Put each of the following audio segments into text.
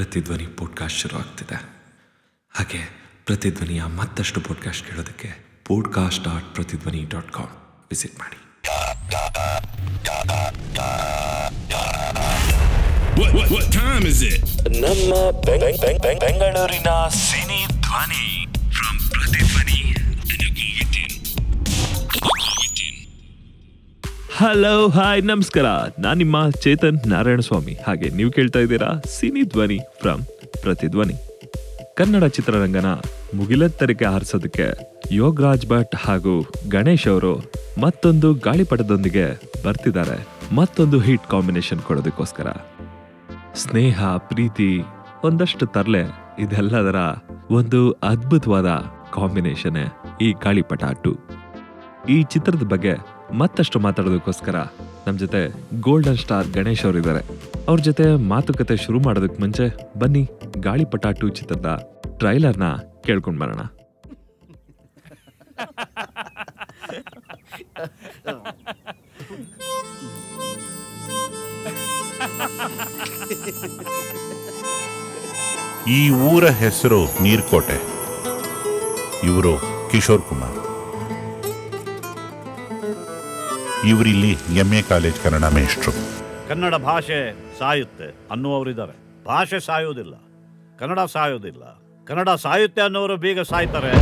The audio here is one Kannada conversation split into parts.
ಪ್ರತಿಧ್ವನಿ ಪೋಡ್ಕಾಸ್ಟ್ ಶುರು ಆಗ್ತಿದೆ. ಹಾಗೆ ಪ್ರತಿಧ್ವನಿಯ ಮತ್ತಷ್ಟು ಪೋಡ್ಕಾಸ್ಟ್ ಕೇಳೋದಕ್ಕೆ podcast dot Pratidhvani dot com visit ಮಾಡಿ. What, what, what time is ನಮ್ಮ ಬೆಂಗ್- ಬೆಂಗ್- ಬೆಂಗ್- ಬೆಂಗಳೂರಿನ ಸಿನಿ ಧ್ವನಿ ಹಲೋ ಹಾಯ್ ನಮಸ್ಕಾರ. ನಾನು ನಿಮ್ಮ ಚೇತನ್ ನಾರಾಯಣ ಸ್ವಾಮಿ ಹಾಗೆ ನೀವು ಕೇಳ್ತಾ ಇದ್ದೀರಾ ಸಿನಿ ಧ್ವನಿ ಫ್ರಮ್ ಪ್ರತಿಧ್ವನಿ. ಕನ್ನಡ ಚಿತ್ರರಂಗನ ಮುಗಿಲೆತ್ತರಕ್ಕೆ ಹಾರಿಸೋದಕ್ಕೆ ಯೋಗರಾಜ್ ಭಟ್ ಹಾಗೂ ಗಣೇಶ್ ಅವರು ಮತ್ತೊಂದು ಗಾಳಿಪಟದೊಂದಿಗೆ ಬರ್ತಿದ್ದಾರೆ. ಮತ್ತೊಂದು ಹಿಟ್ ಕಾಂಬಿನೇಷನ್ ಕೊಡೋದಕ್ಕೋಸ್ಕರ. ಸ್ನೇಹ, ಪ್ರೀತಿ ಒಂದಷ್ಟು ತರಲೆ. ಇದೆಲ್ಲದರ ಒಂದು ಅದ್ಭುತವಾದ ಕಾಂಬಿನೇಷನ್ ಈ ಗಾಳಿಪಟ ಟು ಈ ಚಿತ್ರದ ಬಗ್ಗೆ ಮತ್ತಷ್ಟು ಮಾತಾಡೋದಕ್ಕೋಸ್ಕರ ನಮ್ಮ ಜೊತೆ ಗೋಲ್ಡನ್ ಸ್ಟಾರ್ ಗಣೇಶ್ ಅವರಿದ್ದಾರೆ. ಅವ್ರ ಜೊತೆ ಮಾತುಕತೆ ಶುರು ಮಾಡೋದಕ್ಕೆ ಮುಂಚೆ ಬನ್ನಿ ಗಾಳಿಪಟ ಟು ಚಿತ್ರದ ಟ್ರೈಲರ್ನ ಕೇಳ್ಕೊಂಡು ಬರೋಣ. ಈ ಊರ ಹೆಸರು ನೀರ್ಕೋಟೆ. ಇವರು ಕಿಶೋರ್ ಕುಮಾರ್. ಇವರಿಲ್ಲಿ ಎಂ ಎ ಕಾಲೇಜ್ ಕನ್ನಡ ಮೇಷ್ಟ್ರು. ಕನ್ನಡ ಭಾಷೆ ಸಾಯುತ್ತೆ ಅನ್ನುವರಿದ್ದಾರೆ ಭಾಷೆ ಸಾಯೋದಿಲ್ಲ ಕನ್ನಡ ಸಾಯೋದಿಲ್ಲ. ಕನ್ನಡ ಸಾಯುತ್ತೆ ಅನ್ನೋರು ಬೇಗ ಸಾಯ್ತಾರೆ.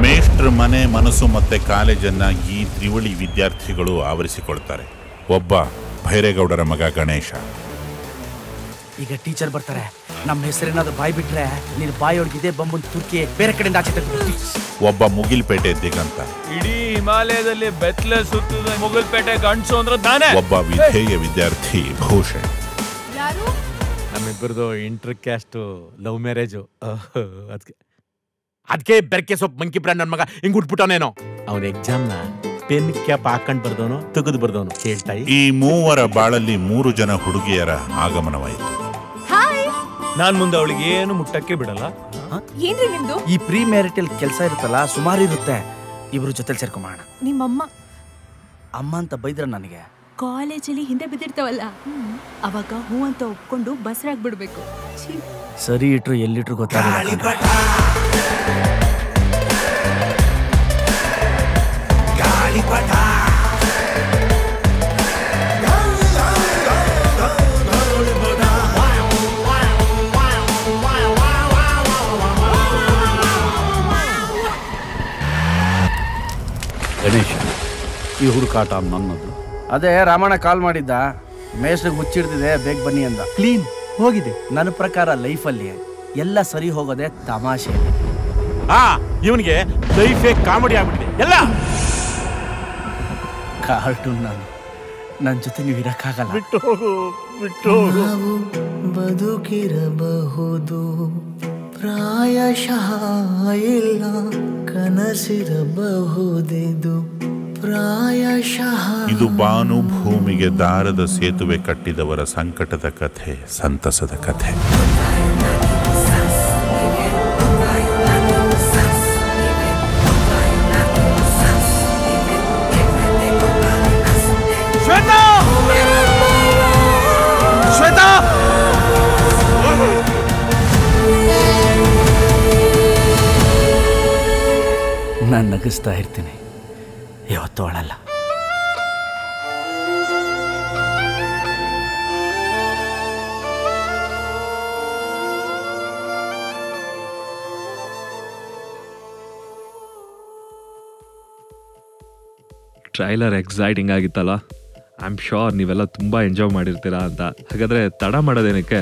ಮೇಷ್ಟ್ರ ಮನೆ ಮನಸ್ಸು ಮತ್ತೆ ಕಾಲೇಜನ್ನ ಈ ತ್ರಿವಳಿ ವಿದ್ಯಾರ್ಥಿಗಳು ಆವರಿಸಿಕೊಳ್ತಾರೆ. ಒಬ್ಬ ಭೈರೇಗೌಡರ ಮಗ ಗಣೇಶ. ಈಗ ಟೀಚರ್ ಬರ್ತಾರೆ. ನಮ್ಮ ಹೆಸರೇನಾದ್ರು ಬಾಯ್ ಬಿಟ್ರೆ ನೀನು ಬಾಯಿ ಒಳಗಿದೆ ಬಂಬನ್ ತುರ್ಕಿ ಬೇರೆ ಕಡೆಯಿಂದ ಆಚೆ ತೆಗ್ದು ಒಬ್ಬ ಮುಗಿಲ್ಪೇಟೆ ದಿಗಂತ. ಇಡೀ ಹಿಮಾಲಯದಲ್ಲಿ ಬೆತ್ತಲೆ ಸುತ್ತಿದ ಮುಗಲ್ಪೇಟೆ ಗಂಡ್ಸು ಅಂದ್ರೆ ನಾನೇ. ಒಬ್ಬ ವಿಧೇಯ ವಿದ್ಯಾರ್ಥಿ ಭೂಷಣ್ ನಮ್ಮಿಬ್ಬರದು ಇಂಟರ್ ಕ್ಯಾಸ್ಟ್ ಲವ್ ಮ್ಯಾರೇಜು. ಅದಕ್ಕೆ ಅದಕ್ಕೆ ಬೆರಕೆ ಸೊಪ್ಪು ಮಂಕಿ ಬ್ರ್ಯಾಂಡ್ ನನ್ನ ಮಗ ಹಿಂಗ್ ಉಟ್ಬಿಟ್ಟವನೇನೋ ಅವನ ಎಕ್ಸಾಮ್ನ ಪೆನ್ ಕ್ಯಾಪ್ ಹಾಕೊಂಡ್ ಬರ್ದವನು ತೆಗೆದು ಬರ್ದವನು ಕೇಳ್ತಾಯಿ ಈ ಮೂವರ ಬಾಳಲ್ಲಿ ಮೂರು ಜನ ಹುಡುಗಿಯರ ಆಗಮನವಾಯಿತು. ನಾನ್ ಮುಂದೆ ಅವಳಿಗೆ ಏನು ಮುಟ್ಟಕ್ಕೆ ಬಿಡಲ್ಲ. ಏನ್ರಿ ನಿಮ್ದು? ಈ ಪ್ರೀ ಮ್ಯಾರಿಟಲ್ ಕೆಲಸ ಇರುತ್ತಲ್ಲ ಸುಮಾರು ಇರುತ್ತೆ. ಇಬ್ರು ಜೊತೆಲಿ ಸೇರ್ಕೊಂಬೋಣ ನಿಮ್ಮಮ್ಮ? ಅಮ್ಮ ಅಂತ ಬೈದ್ರ ನನಗೆ. ಕಾಲೇಜಲ್ಲಿ ಹಿಂದೆ ಬಿದ್ದಿರ್ತಾವಲ್ಲ. ಅವಾಗ ಹೂ ಅಂತ ಒಪ್ಕೊಂಡು ಬಸರಾಗ್ಬಿಡ್ಬೇಕು ಛೀ. ಸರಿ ಇಟ್ರು ಎಲ್ಲಿಟ್ರು ಗೊತ್ತಾಗಲ್ಲ ಈ ಹುಡುಕಾಟ ನನ್ನದು. ಅದೇ ರಾಮಣ್ಣ ಕಾಲ್ ಮಾಡಿದ್ದ. ಮೇಷ್ರಿಗೆ ಹುಚ್ಚಿಡ್ತಿದೆ ಬೇಗ ಬನ್ನಿ ಅಂದ. ಕ್ಲೀನ್ ಹೋಗಿದೆ. ನನ್ನ ಪ್ರಕಾರ ಲೈಫಲ್ಲಿ ಎಲ್ಲ ಸರಿ ಹೋಗೋದೆ ತಮಾಷೆ. ಹಾ ಇವನಿಗೆ ಲೈಫೇ ಕಾಮಿಡಿ ಆಗ್ಬಿಟ್ಟಿದೆ. ಎಲ್ಲ! ಕಾರ್ಟೂನ್ ನಾನು. ನನ್ನ ಜೊತೆ ನೀವು ಇರಕ್ಕಾಗಲ್ಲ. ಬಿಟ್ಟು ಹೋಗು ಬಿಟ್ಟು ಹೋಗು. ನಾವು ಬದುಕಿರಬಹುದು. ಪ್ರಾಯಶಃ ಇಲ್ಲ ಕನಸಿರಬಹುದಿದು. ಇದು ಬಾನು ಭೂಮಿಗೆ ದಾರದ ಸೇತುವೆ ಕಟ್ಟಿದವರ ಸಂಕಟದ ಕಥೆ ಸಂತಸದ ಕಥೆ. ನಾನು ನಗಿಸ್ತಾ ಇರ್ತೀನಿ. ಯಾವತ್ತೂ ಅಳಲ್ಲ ಟ್ರೈಲರ್ ಎಕ್ಸೈಟಿಂಗ್ ಆಗಿತ್ತಲ್ಲ? ಐ ಆಮ್ ಶ್ಯೂರ್ ನೀವೆಲ್ಲ ತುಂಬ ಎಂಜಾಯ್ ಮಾಡಿರ್ತೀರಾ ಅಂತ. ಹಾಗಾದ್ರೆ ತಡ ಮಾಡೋದೇನಕ್ಕೆ?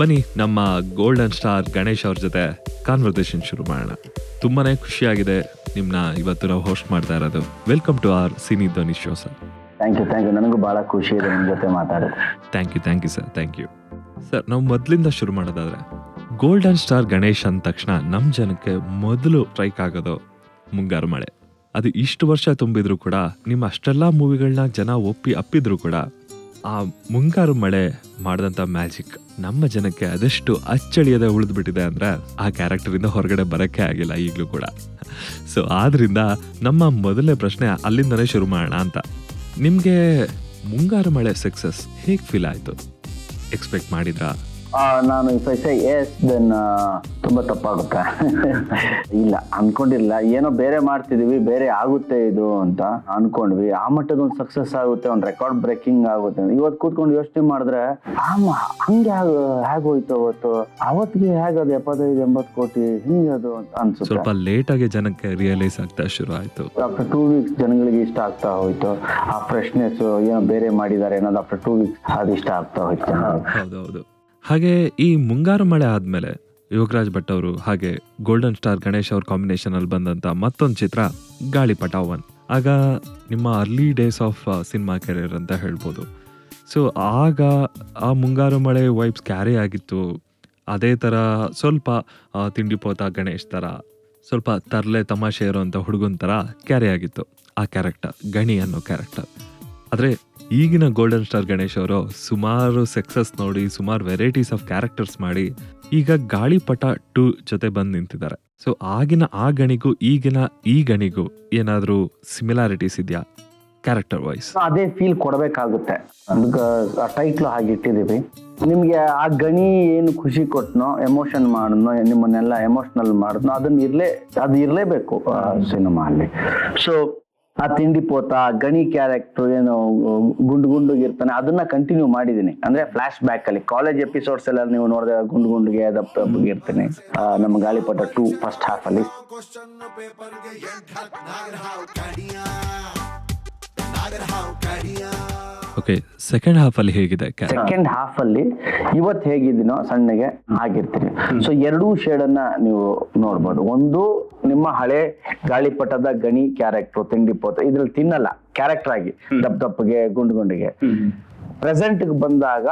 ಬನ್ನಿ ನಮ್ಮ ಗೋಲ್ಡನ್ ಸ್ಟಾರ್ ಗಣೇಶ್ ಅವ್ರ ಜೊತೆ ಕಾನ್ವರ್ಸೇಷನ್ ಶುರು ಮಾಡೋಣ. ತುಂಬಾನೇ ಖುಷಿಯಾಗಿದೆ ನಿಮ್ಮನ್ನ ಇವತ್ತು ನಾವು ಹೋಸ್ಟ್ ಮಾಡ್ತಾ ಇರೋದು. Welcome to our Cini Dhwani show sir thank you thank you ನನಗೂ ಭಾಳ ಖುಷಿ ಇದೆ ನಿಮ್ಮ ಜೊತೆ ಮಾತಾಡೋದು. Thank you thank you sir thank you sir ನಾವು ಮೊದಲಿಂದ ಶುರು ಮಾಡೋದಾದ್ರೆ ಗೋಲ್ಡನ್ ಸ್ಟಾರ್ ಗಣೇಶ್ ಅಂದ ತಕ್ಷಣ ನಮ್ಮ ಜನಕ್ಕೆ ಮೊದಲು ಸ್ಟ್ರೈಕ್ ಆಗೋದು ಮುಂಗಾರು ಮಳೆ. ಅದು ಇಷ್ಟು ವರ್ಷ ತುಂಬಿದ್ರು ಕೂಡ ನಿಮ್ಮ ಅಷ್ಟೆಲ್ಲ ಮೂವಿಗಳನ್ನ ಜನ ಒಪ್ಪಿ ಅಪ್ಪಿದ್ರು ಕೂಡ ಆ ಮುಂಗಾರು ಮಳೆ ಮಾಡಿದಂಥ ಮ್ಯಾಜಿಕ್ ನಮ್ಮ ಜನಕ್ಕೆ ಅದೆಷ್ಟು ಅಚ್ಚಳಿಯದೆ ಉಳಿದ್ಬಿಟ್ಟಿದೆ ಅಂದರೆ ಆ ಕ್ಯಾರೆಕ್ಟರಿಂದ ಹೊರಗಡೆ ಬರೋಕ್ಕೆ ಆಗಿಲ್ಲ ಈಗಲೂ ಕೂಡ. ಸೊ ಆದ್ದರಿಂದ ನಮ್ಮ ಮೊದಲನೇ ಪ್ರಶ್ನೆ ಅಲ್ಲಿಂದನೇ ಶುರು ಮಾಡೋಣ ಅಂತ. ನಿಮಗೆ ಮುಂಗಾರು ಮಳೆ ಸಕ್ಸಸ್ ಹೇಗೆ ಫೀಲ್ ಆಯಿತು? ಎಕ್ಸ್ಪೆಕ್ಟ್ ಮಾಡಿದ್ರಾ? ನಾನು if I say yes then ತುಂಬಾ ತಪ್ಪಾಗುತ್ತೆ. ಇಲ್ಲ ಅನ್ಕೊಂಡಿಲ್ಲ ಏನೋ ಬೇರೆ ಮಾಡ್ತಿದೀವಿ ಬೇರೆ ಆಗುತ್ತೆ ಇದು ಅಂತ ಅನ್ಕೊಂಡ್ವಿ. ಆ ಮಟ್ಟದ ಒಂದು ಸಕ್ಸಸ್ ಆಗುತ್ತೆ ಒಂದು ರೆಕಾರ್ಡ್ ಬ್ರೇಕಿಂಗ್ ಆಗುತ್ತೆ. ಇವತ್ತು ಕೂತ್ಕೊಂಡು ಯೋಚನೆ ಮಾಡಿದ್ರೆ ಆಮ ಹಂಗೆ ಹೇಗೋಯ್ತು ಅವತ್ತು? ಅವತ್ತಿಗೆ ಹೇಗದು ಎಪ್ಪತ್ತೈದು ಎಂಬತ್ತು ಕೋಟಿ ಹಿಂಗೆ ಅದು ಅಂತ ಅನ್ಸುತ್ತೆ. ಸ್ವಲ್ಪ ಲೇಟ್ ಆಗಿ ಜನಕ್ಕೆ ರಿಯಲೈಸ್ ಆಗ್ತಾ ಶುರು ಆಯ್ತು. ಆಫ್ಟರ್ ಟೂ ವೀಕ್ಸ್ ಜನಗಳಿಗೆ ಇಷ್ಟ ಆಗ್ತಾ ಹೋಯ್ತು. ಆ ಫ್ರೆಶ್ನೆಸ್ ಏನೋ ಬೇರೆ ಮಾಡಿದ್ದಾರೆ ಅನ್ನೋದು ಆಫ್ಟರ್ ಟೂ ವೀಕ್ಸ್ ಅದು ಇಷ್ಟ ಆಗ್ತಾ ಹೋಯ್ತು. ಹೌದೌದು ಹಾಗೆ ಈ ಮುಂಗಾರು ಮಳೆ ಆದಮೇಲೆ ಯೋಗರಾಜ್ ಭಟ್ ಅವರು ಹಾಗೆ ಗೋಲ್ಡನ್ ಸ್ಟಾರ್ ಗಣೇಶ್ ಅವ್ರ ಕಾಂಬಿನೇಷನ್ ಅಲ್ಲಿ ಬಂದಂತ ಮತ್ತೊಂದು ಚಿತ್ರ, ಗಾಳಿಪಟ ಒನ್ ಆಗ ನಿಮ್ಮ early days of cinema career ಅಂತ ಹೇಳ್ಬೋದು. ಸೊ ಆಗ ಆ ಮುಂಗಾರು ಮಳೆ ವೈಬ್ಸ್ ಕ್ಯಾರಿ ಆಗಿತ್ತು. ಅದೇ ಥರ ಸ್ವಲ್ಪ ತಿಂಡಿ ಪೋತ ಗಣೇಶ್ ಥರ ಸ್ವಲ್ಪ ತರಲೆ ತಮಾಷೆ ಇರೋವಂಥ ಹುಡುಗನ ಥರ ಕ್ಯಾರಿ ಆಗಿತ್ತು. ಆ ಕ್ಯಾರೆಕ್ಟರ್ ಗಣಿ ಅನ್ನೋ ಕ್ಯಾರೆಕ್ಟರ್ ಆದರೆ ಈಗಿನ ಗೋಲ್ಡನ್ ಸ್ಟಾರ್ ಗಣೇಶ್ ಅವರು ಸುಮಾರು ಸಕ್ಸಸ್ ನೋಡಿ, ಸುಮಾರು ವೆರೈಟೀಸ್ ಆಫ್ ಕ್ಯಾರೆಕ್ಟರ್ಸ್ ಮಾಡಿ ಈಗ ಗಾಳಿಪಟ ಟು ಜೊತೆ ಬಂದು ನಿಂತಿದ್ದಾರೆ. ಸೊ ಆಗಿನ ಆ ಗಣಿಗೂ ಈಗಿನ ಈ ಗಣಿಗೂ ಏನಾದರೂ ಸಿಮಿಲಾರಿಟೀಸ್ ಇದೆಯಾ ಕ್ಯಾರೆಕ್ಟರ್ ವೈಸ್ ಅದೇ ಫೀಲ್ ಕೊಡಬೇಕಾಗುತ್ತೆ. ಟೈಟ್ಲ್ ಹಾಗೆ ಇಟ್ಟಿದ್ದೀವಿ ನಿಮ್ಗೆ ಆ ಗಣಿ ಏನು ಖುಷಿ ಕೊಟ್ನೋ ಎಮೋಷನ್ ಮಾಡಿದ್ನೋ ನಿಮ್ಮನ್ನೆಲ್ಲ ಎಮೋಷನಲ್ ಮಾಡಿದ್ನೋ ಅದನ್ನ ಇರ್ಲೇ, ಅದು ಇರಲೇಬೇಕು ಸಿನಿಮಾ ಅಲ್ಲಿ ಸೊ ಆ ತಿಂಡಿ ಪೋತ ಗಣಿ ಕ್ಯಾರೆಕ್ಟರ್ ಏನು ಗುಂಡು ಗುಂಡುಗಿರ್ತಾನೆ ಅದನ್ನ ಕಂಟಿನ್ಯೂ ಮಾಡಿದೀನಿ ಅಂದ್ರೆ ಫ್ಲಾಶ್ ಬ್ಯಾಕ್ ಅಲ್ಲಿ ಕಾಲೇಜ್ ಎಪಿಸೋಡ್ಸ್ ಎಲ್ಲ ನೀವು ನೋಡಿದ್ರೆ ಗುಂಡು ಗುಂಡುಗೆ ಇರ್ತೀನಿ. ಆ, ನಮ್ಮ ಗಾಳಿಪಟ ಟೂ ಫಸ್ಟ್ ಹಾಫ್ ಅಲ್ಲಿ. ಓಕೆ ಸೆಕೆಂಡ್ ಅಲ್ಲಿ ಹೇಗಿದೆ? ಸೆಕೆಂಡ್ ಹಾಫ್ ಅಲ್ಲಿ ಇವತ್ತು ಹೇಗಿದ್ದೀನೋ ಸಣ್ಣಗೆ ಆಗಿರ್ತೀನಿ ಸೊ ಎರಡೂ ಶೇಡ್ ಅನ್ನ ನೀವು ನೋಡ್ಬೋದು. ಒಂದು ನಿಮ್ಮ ಹಳೆ ಗಾಳಿಪಟದ ಗಣಿ ಕ್ಯಾರೆಕ್ಟರ್ ತಿಂಡಿ ಪೋತ ಇದ್ರಲ್ಲಿ ತಿನ್ನಲ್ಲ ಕ್ಯಾರೆಕ್ಟರ್ ಆಗಿ ದಪ್ಪ ದಪ್ಪಗೆ ಗುಂಡು ಗುಂಡಿಗೆ. ಪ್ರೆಸೆಂಟ್ ಬಂದಾಗ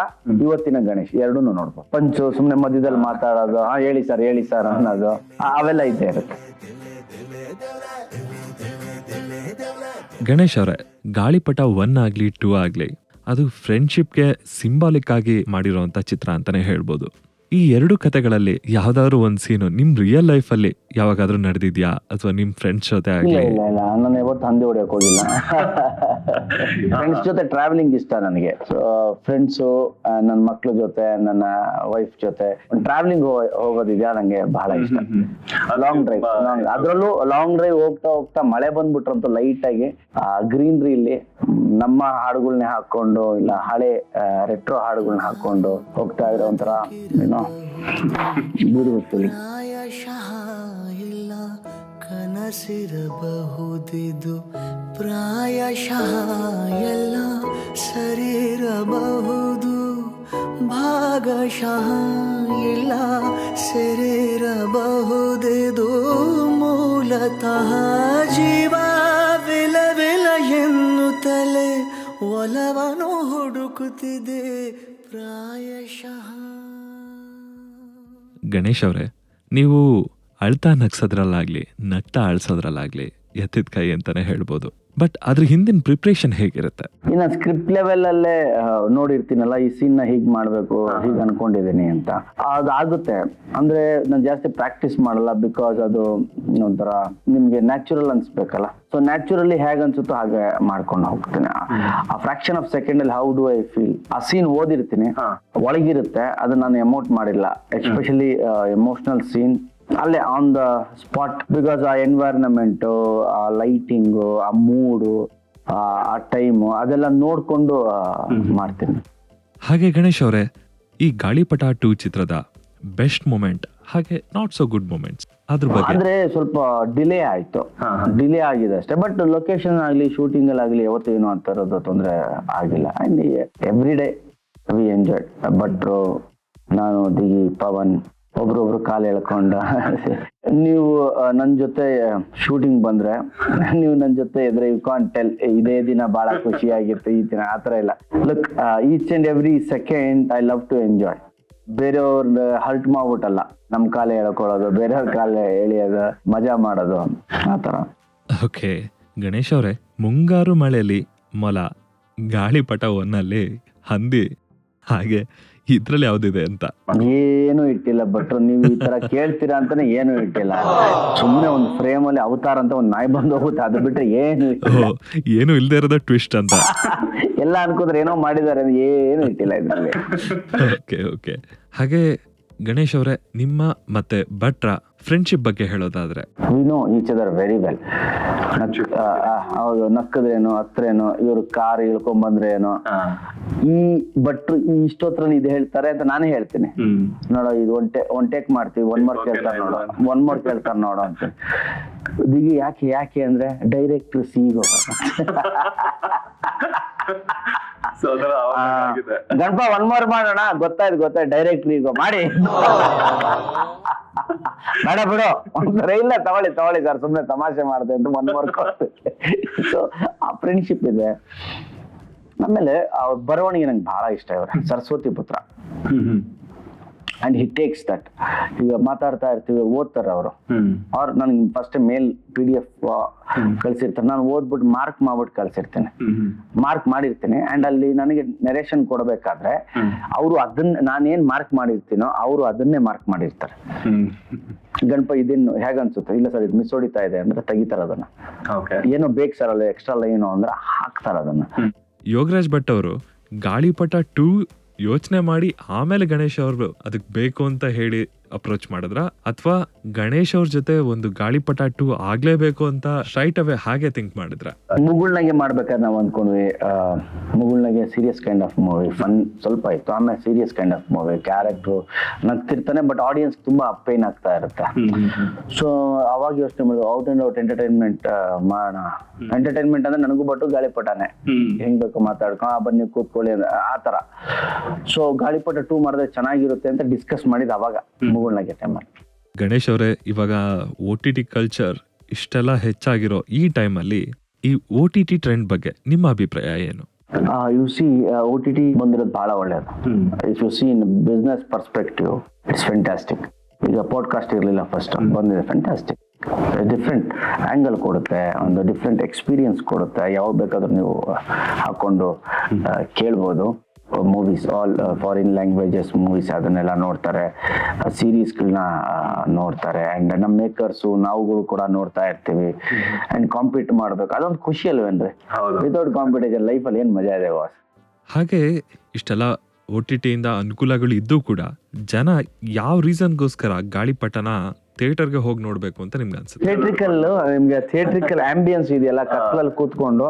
ಇವತ್ತಿನ ಗಣೇಶ್ ಎರಡೂ ನೋಡ್ಬೋದು. ಪಂಚು ಸುಮ್ನೆ ಮಧ್ಯದಲ್ಲಿ ಮಾತಾಡೋದು ಹಾ ಹೇಳಿ ಸರ್ ಹೇಳಿ ಸರ್ ಅನ್ನೋದು ಅವೆಲ್ಲ ಇದ್ದೇ ಇರುತ್ತೆ. ಗಣೇಶ್ ಅವರೇ, ಗಾಳಿಪಟ ಒನ್ ಆಗ್ಲಿ ಟೂ ಆಗ್ಲಿ, ಅದು ಫ್ರೆಂಡ್ಶಿಪ್ಗೆ ಸಿಂಬಾಲಿಕ್ ಆಗಿ ಮಾಡಿರೋಂಥ ಚಿತ್ರ ಅಂತಾನೆ ಹೇಳ್ಬೋದು. ಈ ಎರಡು ಕತೆಗಳಲ್ಲಿ ಯಾವ್ದಾದ್ರು ಒಂದ್ ಸೀನು ನಿಮ್ ರಿಯಲ್ ಲೈಫ್ ಅಲ್ಲಿ ಯಾವಾಗಾದ್ರೂ ನಡೆದಿದ್ಯಾ? ಅಥವಾ ನಿಮ್ ಫ್ರೆಂಡ್ಸ್ ಜೊತೆ ಆಗಲಿ? ಫ್ರೆಂಡ್ಸ್ ಜೊತೆ ಟ್ರಾವೆಲಿಂಗ್ ಇಷ್ಟ ನನಗೆ. ಸೊ ಫ್ರೆಂಡ್ಸು ನನ್ನ ಮಕ್ಳ ಜೊತೆ ನನ್ನ ವೈಫ್ ಜೊತೆ. ಟ್ರಾವೆಲಿಂಗ್ ಹೋಗೋದಿದೆಯಾ? ನಂಗೆ ಬಹಳ ಇಷ್ಟ. ಲಾಂಗ್ ಡ್ರೈವ್ ಲಾಂಗ್ ಅದ್ರಲ್ಲೂ ಲಾಂಗ್ ಡ್ರೈವ್ ಹೋಗ್ತಾ ಹೋಗ್ತಾ ಮಳೆ ಬಂದ್ಬಿಟ್ರಂತೂ ಲೈಟ್ ಆಗಿ ಗ್ರೀನ್ರಿ ಇಲ್ಲಿ ನಮ್ಮ ಹಾಡುಗಳನ್ನೇ ಹಾಕೊಂಡು ಇಲ್ಲ ಹಳೆ ರೆಟ್ರೋ ಹಾಡುಗಳನ್ನ ಹಾಕೊಂಡು ಹೋಗ್ತಾ ಇರೋ ಒಂಥರ ಏನೋ ಇಲ್ಲ. ಕನಸಿರಬಹುದಿದು. ಪ್ರಾಯಶಃ ಎಲ್ಲ ಸರಿರಬಹುದು. ಭಾಗಶಃ ಇಲ್ಲ ಸರಿರಬಹುದಿದು. ಮೂಲತಃ ಜೀವ ವಿಲ ವಿಲ ತಲೆ ಒಲವನು ಹುಡುಕುತ್ತಿದೆ. ಪ್ರಾಯಶಃ ಗಣೇಶ್ ಅವರೇ, ನೀವು ಅಳ್ತಾ ನಗ್ಸೋದ್ರಲ್ಲಾಗ್ಲಿ ನಗ್ತಾ ಅಳ್ಸೋದ್ರಲ್ಲಾಗ್ಲಿ ಎತ್ತಿದ ಕೈ ಅಂತಾನೆ ಹೇಳ್ಬೋದು. ಬಟ್ ಅದ್ರ ಹಿಂದಿನ ಪ್ರಿಪ್ರೇಷನ್ ಹೇಗಿರುತ್ತೆ? ಇನ್ನ ಸ್ಕ್ರಿಪ್ಟ್ ಲೆವೆಲ್ ಅಲ್ಲೇ ನೋಡಿರ್ತೀನಲ್ಲ ಈ ಸೀನ್ನ ಹೀಗ್ ಮಾಡ್ಬೇಕು ಹೀಗ್ ಅನ್ಕೊಂಡಿದೀನಿ ಅಂತ. ಅದಾಗುತ್ತೆ ಅಂದ್ರೆ ನಾನು ಜಾಸ್ತಿ ಪ್ರಾಕ್ಟೀಸ್ ಮಾಡಲ್ಲ ಬಿಕಾಸ್ ಅದು ಒಂಥರ ನಿಮ್ಗೆ ನ್ಯಾಚುರಲ್ ಅನ್ಸ್ಬೇಕಲ್ಲ. ಸೊ ನ್ಯಾಚುರಲಿ ಹೇಗ್ ಅನ್ಸುತ್ತೋ ಹಾಗೆ ಮಾಡ್ಕೊಂಡು ಹೋಗ್ತೀನಿ. ಆ ಫ್ರಾಕ್ಷನ್ ಆಫ್ ಸೆಕೆಂಡ್ ಅಲ್ಲಿ ಹೌ ಡು ಐ ಫೀಲ್ ಆ ಸೀನ್ ಓದಿರ್ತೀನಿ. ಒಳಗಿರುತ್ತೆ ಅದನ್ನ ನಾನು ಎಮೋಟ್ ಮಾಡಿಲ್ಲ. ಎಸ್ಪೆಷಲಿ ಎಮೋಷನಲ್ ಸೀನ್ ಅಲ್ಲೇ ಆನ್ ದ ಸ್ಪಾಟ್ ಬಿಕಾಸ್ ಆ ಎನ್ವೈರನ್ಮೆಂಟ್ ಆ ಲೈಟಿಂಗು ಆ ಮೂಡು ಆ ಟೈಮು ಅದೆಲ್ಲ ನೋಡಿಕೊಂಡು ಮಾಡ್ತೀನಿ. ಹಾಗೆ ಗಣೇಶ್ ಅವರೇ ಈ ಗಾಳಿಪಟ ಟೂ ಚಿತ್ರದ ಬೆಸ್ಟ್ ಮೂಮೆಂಟ್ ಹಾಗೆ ನಾಟ್ ಸೋ ಗುಡ್ ಮೂಮೆಂಟ್ ಅದ್ರ ಬಗ್ಗೆ. ಅಂದ್ರೆ ಸ್ವಲ್ಪ ಡಿಲೇ ಆಯ್ತು. ಡಿಲೇ ಆಗಿದೆ ಅಷ್ಟೇ. ಬಟ್ ಲೊಕೇಶನ್ ಆಗಲಿ ಶೂಟಿಂಗ್ ಆಗ್ಲಿ ಯಾವತ್ತೂ ಏನು ಅಂತ ಇರೋದು ತೊಂದರೆ ಆಗಿಲ್ಲ. And every day we enjoy but ನಾನು ದಿ ಪವನ್ ಒಬ್ರೊಬ್ರು ಕಾಲು ಎಳ್ಕೊಂಡು. ನೀವು ನನ್ನ ಜೊತೆ ಶೂಟಿಂಗ್ ಬಂದ್ರೆ, ನೀವು ನನ್ನ ಜೊತೆ ಇದ್ರೆ ಯು ಕಾನ್ ಟೆಲ್ ಇದೇ ದಿನ ಬಹಳ ಖುಷಿಯಾಗಿತ್ತು ಈ ದಿನ ಆತರ ಇಲ್ಲ. Look each and every second I love to enjoy ಬೇರೆಯವ್ರ ಹರ್ಟ್ ಮಾಡ್ಬಿಟ್ಟಲ್ಲ, ನಮ್ ಕಾಲೇ ಹೇಳ್ಕೊಳ್ಳೋದು ಬೇರೆಯವ್ರ ಕಾಲೇ ಎಳಿಯೋದು, ಮಜಾ ಮಾಡೋದು ಆತರ ಓಕೆ, ಗಣೇಶ್ ಅವರೇ, ಮುಂಗಾರು ಮಳೆಯಲ್ಲಿ ಮೊಲ, ಗಾಳಿಪಟ ಒನ್ನಲ್ಲಿ ಹಂದಿ. ಹಾಗೆ ಇದ್ರಲ್ಲಿ ಯಾವ್ದಿದೆ ಅಂತ? ಏನು ಇಟ್ಟಿಲ್ಲ ಭಟ್ರು ನೀವು ಈ ತರ ಕೇಳ್ತೀರಾ ಅಂತಾನೆ ಏನು ಇಟ್ಟಿಲ್ಲ. ಸುಮ್ನೆ ಒಂದು ಫ್ರೇಮ್ ಅಲ್ಲಿ ಅವತಾರ ಅಂತ ಒಂದ್ ನಾಯಿ ಬಂದು ಹೋಗುತ್ತೆ ಅದು ಬಿಟ್ರೆ ಏನು ಏನು ಇಲ್ದೇ ಇರೋದ ಟ್ವಿಸ್ಟ್ ಅಂತ? ಎಲ್ಲ ಅನ್ಕೋದ್ರೆ ಏನೋ ಮಾಡಿದ್ದಾರೆ ಏನು ಇಟ್ಟಿಲ್ಲ ಇದ್ರಲ್ಲಿ. ಓಕೆ ಓಕೆ ಹಾಗೆ ಗಣೇಶ್ ಅವರೇ ನಿಮ್ಮ ಮತ್ತೆ ಭಟ್ರ ಫ್ರೆಂಡ್ಶಿಪ್ ಬಗ್ಗೆ ಹೇಳೋದಾದ್ರೆ. We know each other very well ಹೌದು ನಕ್ಕದ್ರೇನು ಹತ್ರೇನು ಇವ್ರು ಕಾರ್ ಇಳ್ಕೊಂಡ್ ಬಂದ್ರೆ ಏನು ಈ ಭಟ್ರು ಈ ಇಷ್ಟೋತ್ರ ಇದು ಹೇಳ್ತಾರೆ ಅಂತ ನಾನೇ ಹೇಳ್ತೀನಿ. ನೋಡೋ ಇದು ಒನ್ ಟೇ ಒನ್ ಟೇಕ್ ಮಾಡ್ತೀವಿ ಒನ್ ಮೋರ್ ಕೇಳ್ತಾರೆ ನೋಡೋ ಒನ್ ಮೋರ್ ಕೇಳ್ತಾರೆ ನೋಡೋ ಅಂತ. ಇದೀಗ ಯಾಕೆ ಯಾಕೆ ಅಂದ್ರೆ ಡೈರೆಕ್ಟ್ ಸಿಗೋ ಗಣಪ ಒನ್ ಮೋರ್ ಮಾಡೋಣ. ಗೊತ್ತಾಯ್ತು ಗೊತ್ತಾಯ್ತು. ಡೈರೆಕ್ಟ್ ಈಗ ಮಾಡಿ. ಬೇಡ ಬಿಡು. ಇಲ್ಲ, ತಗೊಳ್ಳಿ ತಗೊಳ್ಳಿ ಸರ್. ಸುಮ್ನೆ ತಮಾಷೆ ಮಾಡಿದೆ ಅಂತ ಒನ್ ವರ್ಕ್ ಆ ಫ್ರೆಂಡ್ಶಿಪ್ ಇದೆ. ಆಮೇಲೆ ಅವ್ರ ಬರವಣಿಗೆ ನಂಗೆ ಬಹಳ ಇಷ್ಟ ಇವ್ರೆ. ಸರಸ್ವತಿ ಪುತ್ರ. ಅಂಡ್ ಹಿ ಟೇಕ್ಸ್ ದಟ್ ಈಗ ಮಾತಾಡ್ತಾ ಇರ್ತೀವಿ ಓದ್ತಾರೆ ಅವರು. ಅವ್ರು ನನಗೆ first mail P D F ಕಳಿಸಿರ್ತಾರೆ. ನಾನು ಓದ್ಬಿಟ್ಟು ಮಾರ್ಕ್ ಮಾಡ್ಬಿಟ್ಟು ಕಳಿಸಿರ್ತೇನೆ. ಮಾರ್ಕ್ ಮಾಡಿರ್ತೀನಿ. ಅಂಡ್ ಅಲ್ಲಿ ನನಗೆ ನೆರೇಷನ್ ಕೊಡಬೇಕಾದ್ರೆ ಅವರು ಅದನ್ನ ನಾನೇನ್ ಮಾರ್ಕ್ ಮಾಡಿರ್ತೀನೋ ಅವರು ಅದನ್ನೇ ಮಾರ್ಕ್ ಮಾಡಿರ್ತಾರೆ. ಗಣಪ ಇದೇನು ಹೇಗನ್ಸುತ್ತೆ ಇಲ್ಲ ಸರ್ ಇದು ಮಿಸ್ ಹೊಡಿತಾ ಇದೆ ಅಂದ್ರೆ ತೆಗಿತಾರೆ ಅದನ್ನ. ಏನೋ ಬೇಕು ಸರ್ ಅಲ್ಲ ಎಕ್ಸ್ಟ್ರಾ ಲೈನು ಅಂದ್ರೆ ಹಾಕ್ತಾರೆ ಅದನ್ನ. ಯೋಗರಾಜ್ ಭಟ್ ಅವರು ಗಾಳಿಪಟ ಟೂ ಯೋಚನೆ ಮಾಡಿ ಆಮೇಲೆ ಗಣೇಶ್ ಅವರು ಅದಕ್ಕೆ ಬೇಕು ಅಂತ ಹೇಳಿ ಅಪ್ರೋಚ್ ಮಾಡಿದ್ರ? ಅಥವಾ ಗಣೇಶ್ ಅವ್ರ ಜೊತೆ ಒಂದು ಗಾಳಿಪಟ ಟೂ ಆಗ್ಲೇಬೇಕು ಅಂತ ಸ್ಟ್ರೈಟ್ ಅವೇ ಹಾಗೆ ಥಿಂಕ್ ಮಾಡಿದ್ರ? ಮುಗುಳ್ನಾಗೆ ಮಾಡ್ಬೇಕಾದ್ರೆ ನಾವು ಅಂದ್ಕೊಂಡ್ವಿ ಆ, Mugulunage serious kind of movie fun ಸ್ವಲ್ಪ ಇತ್ತು. ಆಮೇಲೆ serious kind of movie character ನಗ್ತಿರ್ತಾನೆ but audience ತುಂಬಾ ಪೇನ್ ಆಗ್ತಾ ಇರುತ್ತೆ. ಸೊ ಅವಾಗ ಯೋಚನೆ ಮಾಡಿದ್ರು ಔಟ್ ಅಂಡ್ ಔಟ್ ಎಂಟರ್ಟೈನ್ಮೆಂಟ್ ಮಾಡೋಣ. ಎಂಟರ್ಟೈನ್ಮೆಂಟ್ ಅಂದ್ರೆ ನನಗೂ ಬಟ್ಟು ಗಾಳಿಪಟನೆ. ಹೆಂಗ್ ಬೇಕು ಮಾತಾಡ್ಕೊಂಡು ಆ ಬನ್ನಿ ಕೂತ್ಕೊಳ್ಳಿ ಆ ತರ ಸೊ ಗಾಳಿಪಟ ಟೂ ಮಾಡಿದ್ರೆ ಚೆನ್ನಾಗಿರುತ್ತೆ ಅಂತ ಡಿಸ್ಕಸ್ ಮಾಡಿದ್ ಅವಾಗ. ಗಣೇಶ್ ಅವರೇ ಇವಾಗ ಓ ಟಿ ಟಿ ಕಲ್ಚರ್ ಇಷ್ಟೆಲ್ಲ ಹೆಚ್ಚಾಗಿರೋ ಈ ಟೈಮಲ್ಲಿ ಈ ಓ ಟಿ ಟಿ ಟ್ರೆಂಡ್ ಬಗ್ಗೆ ನಿಮ್ಮ ಅಭಿಪ್ರಾಯ ಏನು? You see O T T ಬಂದಿರೋದು ಬಹಳ ಒಳ್ಳೇದು. If you see in business perspective it's fantastic ಈಗ ಪಾಡ್ಕಾಸ್ಟ್ ಇರಲಿಲ್ಲ ಫಸ್ಟ್ ಬಂದಿದೆ ಫ್ಯಾಂಟಾಸ್ಟಿಕ್ ಡಿಫ್ರೆಂಟ್ ಆಂಗಲ್ ಕೊಡುತ್ತೆ ಒಂದು ಡಿಫ್ರೆಂಟ್ ಎಕ್ಸ್ಪೀರಿಯನ್ಸ್ ಕೊಡುತ್ತೆ ಯಾವಾಗ ಬೇಕಾದ್ರೂ ನೀವು ಹಾಕೊಂಡು ಕೇಳ್ಬೋದು. Movies all foreign languages movies ಅದನ್ನೆಲ್ಲ ನೋಡ್ತಾರೆ ಸೀರೀಸ್ಗಳನ್ನ ನೋಡ್ತಾರೆ ಆ್ಯಂಡ್ ನಮ್ಮ ಮೇಕರ್ಸು ನಾವುಗಳು ಕೂಡ ನೋಡ್ತಾ ಇರ್ತೀವಿ. ಆ್ಯಂಡ್ ಕಾಂಪೀಟ್ ಮಾಡಬೇಕು. ಅದೊಂದು ಖುಷಿ ಅಲ್ವೇನ್ರಿ ವಿತೌಟ್ ಕಾಂಪಿಟೇಷನ್ ಲೈಫಲ್ಲಿ ಏನು ಮಜಾ ಇದೆ ವಾಸ್ ಹಾಗೆ ಇಷ್ಟೆಲ್ಲ ಒ ಟಿ ಟಿಯಿಂದ ಅನುಕೂಲಗಳು ಇದ್ದು ಕೂಡ ಜನ ಯಾವ ರೀಸನ್ಗೋಸ್ಕರ ಗಾಳಿಪಟನ ಥಿಯೇಟರ್ಗೆ ಹೋಗಿ ನೋಡಬೇಕು ಅಂತ ನಿಮ್ಗೆ ಅನ್ಸುತ್ತೆ? ಥಿಯೇಟ್ರಿಕಲ್ ನಿಮ್ಗೆ ಥಿಯೇಟ್ರಿಕಲ್ ಆಂಬಿಯನ್ಸ್ ಇದೆಯಲ್ಲ ಕತ್ಲಲ್ಲಿ ಕೂತ್ಕೊಂಡು.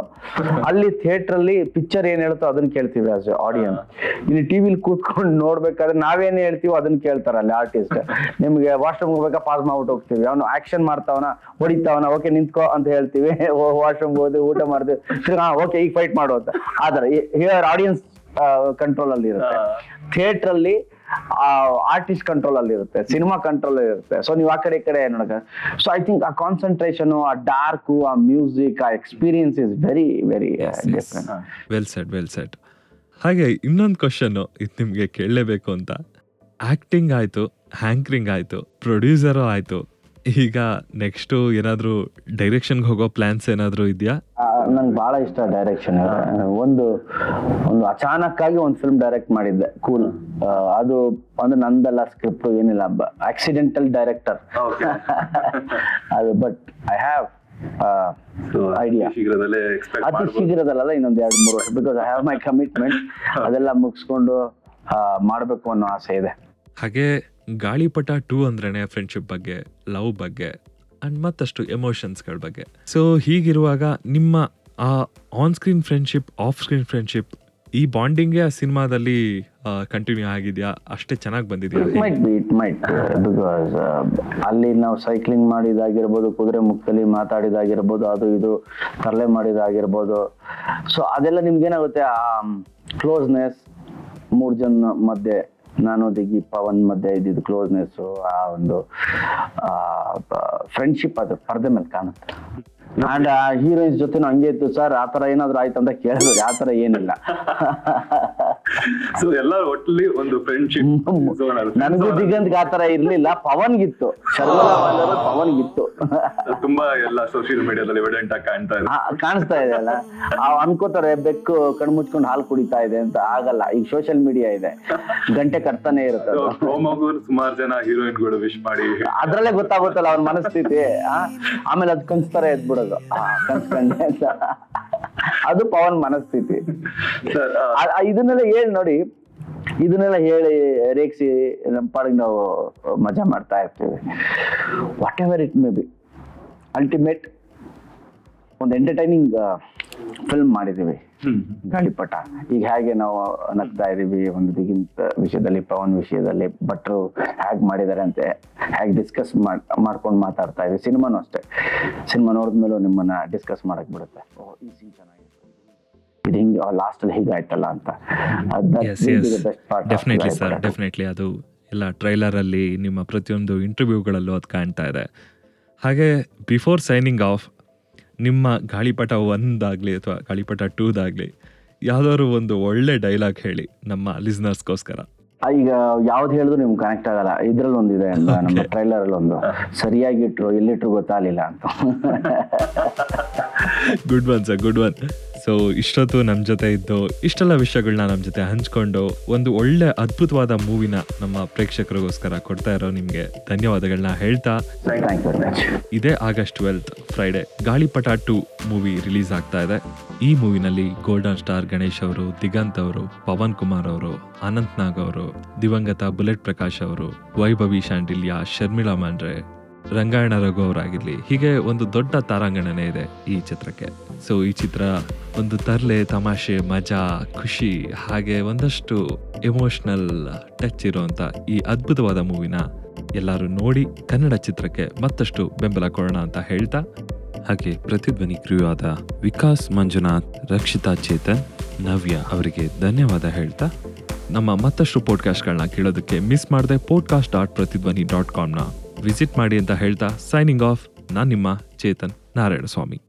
ಅಲ್ಲಿ ಥಿಯೇಟರ್ ಅಲ್ಲಿ ಪಿಕ್ಚರ್ ಏನ್ ಹೇಳ್ತೋ ಅದನ್ನ ಕೇಳ್ತೀವಿ ಆಸ್ ಆಡಿಯನ್ಸ್ ಇಲ್ಲಿ ಟಿವಿಲಿ ಕೂತ್ಕೊಂಡು ನೋಡ್ಬೇಕಾದ್ರೆ ನಾವೇನ್ ಹೇಳ್ತೀವೋ ಅದನ್ನ ಕೇಳ್ತಾರ ಅಲ್ಲಿ ಆರ್ಟಿಸ್ಟ್ ನಿಮ್ಗೆ ವಾಶ್ರೂಮ್ ಹೋಗ್ಬೇಕಾ ಪಾಸ್ ಮಾಡ್ಬಿಟ್ಟು ಹೋಗ್ತೀವಿ. ಅವನು ಆಕ್ಷನ್ ಮಾಡ್ತಾವನ ಹೊಡಿತಾವನ ಓಕೆ ನಿಂತ್ಕೋ ಅಂತ ಹೇಳ್ತೀವಿ. ವಾಶ್ರೂಮ್ ಹೋದ್ವಿ ಊಟ ಮಾಡ್ತೀವಿ. ಹಾ ಓಕೆ ಈಗ ಫೈಟ್ ಮಾಡು ಅಂತ. ಆದ್ರೆ ಹಿಯರ್ ಆಡಿಯನ್ಸ್ ಕಂಟ್ರೋಲ್ ಅಲ್ಲಿ ಇರುತ್ತೆ ಥಿಯೇಟರ್ ಅಲ್ಲಿ ಆರ್ಟಿಸ್ಟ್ ಕಂಟ್ರೋಲ್ ಅಲ್ಲಿ ಇರುತ್ತೆ ಸಿನಿಮಾ ಕಂಟ್ರೋಲ್ ಇರುತ್ತೆ ಸೊ ನೀವು ಆ ಕಡೆ ಈ ಕಡೆ ನೋಡಕ ಸೊ ಐ ಥಿಂಕ್ ಆ ಕಾನ್ಸಂಟ್ರೇಷನ್ ಆ ಡಾರ್ಕ್ ಆ ಮ್ಯೂಸಿಕ್ ಆ experience is very very different well set well set ಹಾಗೆ ಇನ್ನೊಂದು ಕ್ವಶನ್ ಇದು ನಿಮಗೆ ಕೇಳಲೇಬೇಕು ಅಂತ. ಆಕ್ಟಿಂಗ್ ಆಯಿತು ಹ್ಯಾಂಕ್ರಿಂಗ್ ಆಯಿತು ಪ್ರೊಡ್ಯೂಸರು ಆಯಿತು. ಈಗ ನೆಕ್ಸ್ಟ್ ಏನಾದರೂ ಡೈರೆಕ್ಷನ್ಗೆ ಹೋಗೋ ಪ್ಲಾನ್ಸ್ ಏನಾದರೂ ಇದೆಯಾ? ನಂಗೆ ಬಹಳ ಇಷ್ಟ ಡೈರೆಕ್ಷನ್ ಒಂದು ಒಂದು ಅಚಾನಕ್ ಆಗಿ ಒಂದು ಫಿಲ್ಮ್ ಡೈರೆಕ್ಟ್ ಮಾಡಿದ್ದೆ. ಕೂಲ್ ಅದು ಅಂದ್ರೆ ನಂದಲ್ಲ ಸ್ಕ್ರಿಪ್ಟ್ ಏನಿಲ್ಲ. ಆಕ್ಸಿಡೆಂಟಲ್ ಡೈರೆಕ್ಟರ್ ಅದು ಬಟ್ ಐ ಹ್ಯಾವ್ ಐಡಿಯಾ ಶೀಘ್ರದಲ್ಲೇ ಎಕ್ಸ್ಪೆಕ್ಟ್ ಅತಿ ಶೀಘ್ರದಲ್ಲ ಇನ್ನೊಂದು ಎರಡು ಮೂರು ವರ್ಷ. Because I have my commitment ಅದೆಲ್ಲ ಮುಗಿಸ್ಕೊಂಡು ಮಾಡಬೇಕು ಮಾಡ್ಬೇಕು ಅನ್ನೋ ಆಸೆ ಇದೆ. ಹಾಗೆ ಗಾಳಿಪಟ ಟೂ ಅಂದ್ರೇನೆ ಫ್ರೆಂಡ್ಶಿಪ್ ಬಗ್ಗೆ ಲವ್ ಬಗ್ಗೆ ಅಂಡ್ ಮತ್ತಷ್ಟು ಎಮೋಷನ್ಸ್ಗಳ ಬಗ್ಗೆ. ಸೊ ಹೀಗಿರುವಾಗ ನಿಮ್ಮ ಆ on screen friendship off screen friendship ಈ ಬಾಂಡಿಂಗೇ ಆ ಸಿನಿಮಾದಲ್ಲಿ ಕಂಟಿನ್ಯೂ ಆಗಿದೆಯಾ? ಅಷ್ಟೇ ಚೆನ್ನಾಗಿ ಬಂದಿದೆಯಾ? ಮೈಟ್ ಇಟ್ ಮೈಟ್ ಬಿಕಾಸ್ ಅಲ್ಲಿ ನಾವು ಸೈಕ್ಲಿಂಗ್ ಮಾಡಿದಾಗಿರ್ಬೋದು, ಕುದುರೆ ಮುಖದಲ್ಲಿ ಮಾತಾಡಿದಾಗಿರ್ಬೋದು, ಅದು ಇದು, ತರಲೆ ಮಾಡಿದಾಗಿರ್ಬೋದು. ಸೊ ಅದೆಲ್ಲ ನಿಮ್ಗೆ ಏನಾಗುತ್ತೆ ಆ ಕ್ಲೋಸ್ನೆಸ್ ಮೂರು ಜನ ಮಧ್ಯೆ, ನಾನು, ದಿಗಿ, ಪವನ್ ಮಧ್ಯೆ ಇದ್ದಿದ್ದು ಕ್ಲೋಸ್ನೆಸ್ಸು ಆ ಒಂದು ಫ್ರೆಂಡ್ಶಿಪ್ ಅದು ಪರ್ದೆ ಮೇಲೆ ಕಾಣುತ್ತೆ. ಅಂಡ್ ಆ ಹೀರೋಯಿನ್ಸ್ ಜೊತೆ ಹಂಗೆ ಇತ್ತು ಸರ್ ಆ ತರ ಏನಾದ್ರು ಆಯ್ತು ಅಂತ ಕೇಳಿದ್ರು ಆ ತರ ಏನಿಲ್ಲ. ಸೊ ಎಲ್ಲ ಒಟ್ಟಲ್ಲಿ ಒಂದು ಫ್ರೆಂಡ್ಶಿಪ್ ನನಗೂ ದಿಗಂತ್ ಆ ತರ ಇರ್ಲಿಲ್ಲ. ಪವನ್ ಗಿತ್ತು ಪವನ್ ಗಿತ್ತು ತುಂಬಾ ಎಲ್ಲ ಸೋಷಿಯಲ್ ಮೀಡಿಯಾದಲ್ಲಿ ಎವಿಡೆಂಟ್ ಆಗಿ ಕಾಣ್ತಾ ಇದೆ. ಕಾಣಿಸ್ತಾ ಇದೆ ಅಲ್ಲ. ಅನ್ಕೋತಾರೆ ಬೆಕ್ಕು ಕಣ್ಮುಚ್ಕೊಂಡು ಹಾಲು ಕುಡಿತಾ ಇದೆ ಅಂತ. ಆಗಲ್ಲ ಈಗ ಸೋಷಿಯಲ್ ಮೀಡಿಯಾ ಇದೆ. ಗಂಟೆ ಕಟ್ತಾನೆ ಇರುತ್ತೆ ಸುಮಾರು ಜನ ಹೀರೋಯಿನ್ಗಳು ವಿಶ್ ಮಾಡಿ ಅದ್ರಲ್ಲೇ ಗೊತ್ತಾಗುತ್ತಲ್ಲ ಅವ್ರ ಮನಸ್ಥಿತಿ? ಆಮೇಲೆ ಅದ್ ಕನ್ಸ್ತಾರೆ ಎದ್ಬಿಡೋದು. ಕನ್ಸ್ಕೊಂಡೆ ಅಂತ. ಅದು ಪವನ್ ಮನಸ್ಥಿತಿ. ಇದನ್ನೆಲ್ಲ ಹೇಳಿ ನೋಡಿ ಇದನ್ನೆಲ್ಲ ಹೇಳಿ ರೇಖಿಸಿ ನಮ್ಮ ಪಾಡಿಗೆ ನಾವು ಮಜಾ ಮಾಡ್ತಾ ಇರ್ತೀವಿ. Whatever it may be ultimate ಒಂದು ಎಂಟರ್ಟೈನಿಂಗ್ ಫಿಲ್ಮ್ ಮಾಡಿದೀವಿ ಗಾಳಿಪಟ. ಈಗ ಹೇಗೆ ನಾವು ನಗ್ತಾ ಇದೀವಿ ಒಂದು ದಿಗಿಂತ ವಿಷಯದಲ್ಲಿ ಪವನ್ ವಿಷಯದಲ್ಲಿ ಭಟ್ರು ಹೇಗೆ ಮಾಡಿದ್ದಾರೆ ಅಂತೆ ಹೇಗೆ ಡಿಸ್ಕಸ್ ಮಾಡ್ಕೊಂಡು ಮಾತಾಡ್ತಾ ಇದೀವಿ ಸಿನಿಮಾನು ಅಷ್ಟೇ. ಸಿನಿಮಾ ನೋಡಿದ್ಮೇಲೂ ನಿಮ್ಮನ್ನ ಡಿಸ್ಕಸ್ ಮಾಡಕ್ ಬಿಡುತ್ತೆ. ಓ ಈ ಸೀನ್ ಇದು ಹಿಂಗೆ ಲಾಸ್ಟ್ ಅಲ್ಲಿ ಹೀಗಾಯ್ತಲ್ಲ ಅಂತ. ಡೆಫಿನೆಟ್ಲಿ ಸರ್ ಡೆಫಿನೆಟ್ಲಿ ಅದು ಎಲ್ಲ ಟ್ರೈಲರ್ ಅಲ್ಲಿ ನಿಮ್ಮ ಪ್ರತಿಯೊಂದು ಇಂಟರ್ವ್ಯೂಗಳಲ್ಲೂ ಅದು ಕಾಣ್ತಾ ಇದೆ. ಹಾಗೆ ಬಿಫೋರ್ ಸೈನಿಂಗ್ ಆಫ್ ನಿಮ್ಮ ಗಾಳಿಪಟ ಒಂದಾಗಲಿ ಅಥವಾ ಗಾಳಿಪಟ ಟೂದಾಗಲಿ ಯಾವ್ದಾದ್ರು ಒಂದು ಒಳ್ಳೆ ಡೈಲಾಗ್ ಹೇಳಿ ನಮ್ಮ ಲಿಸ್ನರ್ಸ್ಗೋಸ್ಕರ ಈಗ ಯಾವ್ದು ಹೇಳಿದ್ರು ನಿಮ್ಗೆ ಕನೆಕ್ಟ್ ಆಗಲ್ಲ. ಇದ್ರಲ್ಲಿ ಒಂದಿದೆ ಅಂತ ನಮ್ಮ ಟ್ರೈಲರ್ ಅಲ್ಲಿ ಒಂದು ಸರಿಯಾಗಿ ಇಟ್ರು ಎಲ್ಲಿಟ್ರು ಗೊತ್ತಾಗಲಿಲ್ಲ ಅಂತ. Good one sir good one so ಇಷ್ಟೊತ್ತು ನಮ್ಮ ಜೊತೆ ಇದ್ದು ಇಷ್ಟೆಲ್ಲ ವಿಷಯಗಳನ್ನ ನಮ್ಮ ಜೊತೆ ಹಂಚ್ಕೊಂಡು ಒಂದು ಒಳ್ಳೆ ಅದ್ಭುತವಾದ ಮೂವಿನ ನಮ್ಮ ಪ್ರೇಕ್ಷಕರಿಗೋಸ್ಕರ ಕೊಡ್ತಾ ಇರೋ ನಿಮಗೆ ಧನ್ಯವಾದಗಳನ್ನ ಹೇಳ್ತಾ ಇದೇ August twelfth Friday Gaalipata two movie release ಆಗ್ತಾ ಇದೆ. ಈ ಮೂವಿನಲ್ಲಿ ಗೋಲ್ಡನ್ ಸ್ಟಾರ್ ಗಣೇಶ್ ಅವರು, ದಿಗಂತ್ ಅವರು, ಪವನ್ ಕುಮಾರ್ ಅವರು, ಅನಂತ್ ನಾಗ್ ಅವರು, ದಿವಂಗತ ಬುಲೆಟ್ ಪ್ರಕಾಶ್ ಅವರು, ವೈಭವಿ ಶಾಂಡಿಲ್ಯ, ಶರ್ಮಿಳಾ ಮಾಂಡ್ರೆ, ರಂಗಾಯಣ ರಘು ಅವರಾಗಿರ್ಲಿ. ಹೀಗೆ ಒಂದು ದೊಡ್ಡ ತಾರಾಂಗಣನೇ ಇದೆ ಈ ಚಿತ್ರಕ್ಕೆ. ಸೊ ಈ ಚಿತ್ರ ಒಂದು ತರಲೆ ತಮಾಷೆ, ಮಜಾ, ಖುಷಿ, ಹಾಗೆ ಒಂದಷ್ಟು ಎಮೋಷ್ನಲ್ ಟಚ್ ಇರುವಂಥ ಈ ಅದ್ಭುತವಾದ ಮೂವಿನ ಎಲ್ಲರೂ ನೋಡಿ ಕನ್ನಡ ಚಿತ್ರಕ್ಕೆ ಮತ್ತಷ್ಟು ಬೆಂಬಲ ಕೊಡೋಣ ಅಂತ ಹೇಳ್ತಾ, ಹಾಗೆ ಪ್ರತಿಧ್ವನಿ ಕ್ರಿಯೂ ಆದ ವಿಕಾಸ್ ಮಂಜುನಾಥ್, ರಕ್ಷಿತಾ ಚೇತನ್, ನವ್ಯ ಅವರಿಗೆ ಧನ್ಯವಾದ ಹೇಳ್ತಾ, ನಮ್ಮ ಮತ್ತಷ್ಟು ಪಾಡ್ಕಾಸ್ಟ್ಗಳನ್ನ ಕೇಳೋದಕ್ಕೆ ಮಿಸ್ ಮಾಡದೆ ಪಾಡ್ಕಾಸ್ಟ್ ಡಾಟ್ ಪ್ರತಿಧ್ವನಿ ಡಾಟ್ ಕಾಮ್ನ ವಿಸಿಟ್ ಮಾಡಿ ಅಂತ ಹೇಳ್ತಾ ಸೈನಿಂಗ್ ಆಫ್ ನಾನು ನಿಮ್ಮ ಚೇತನ್ ನಾರಾಯಣ ಸ್ವಾಮಿ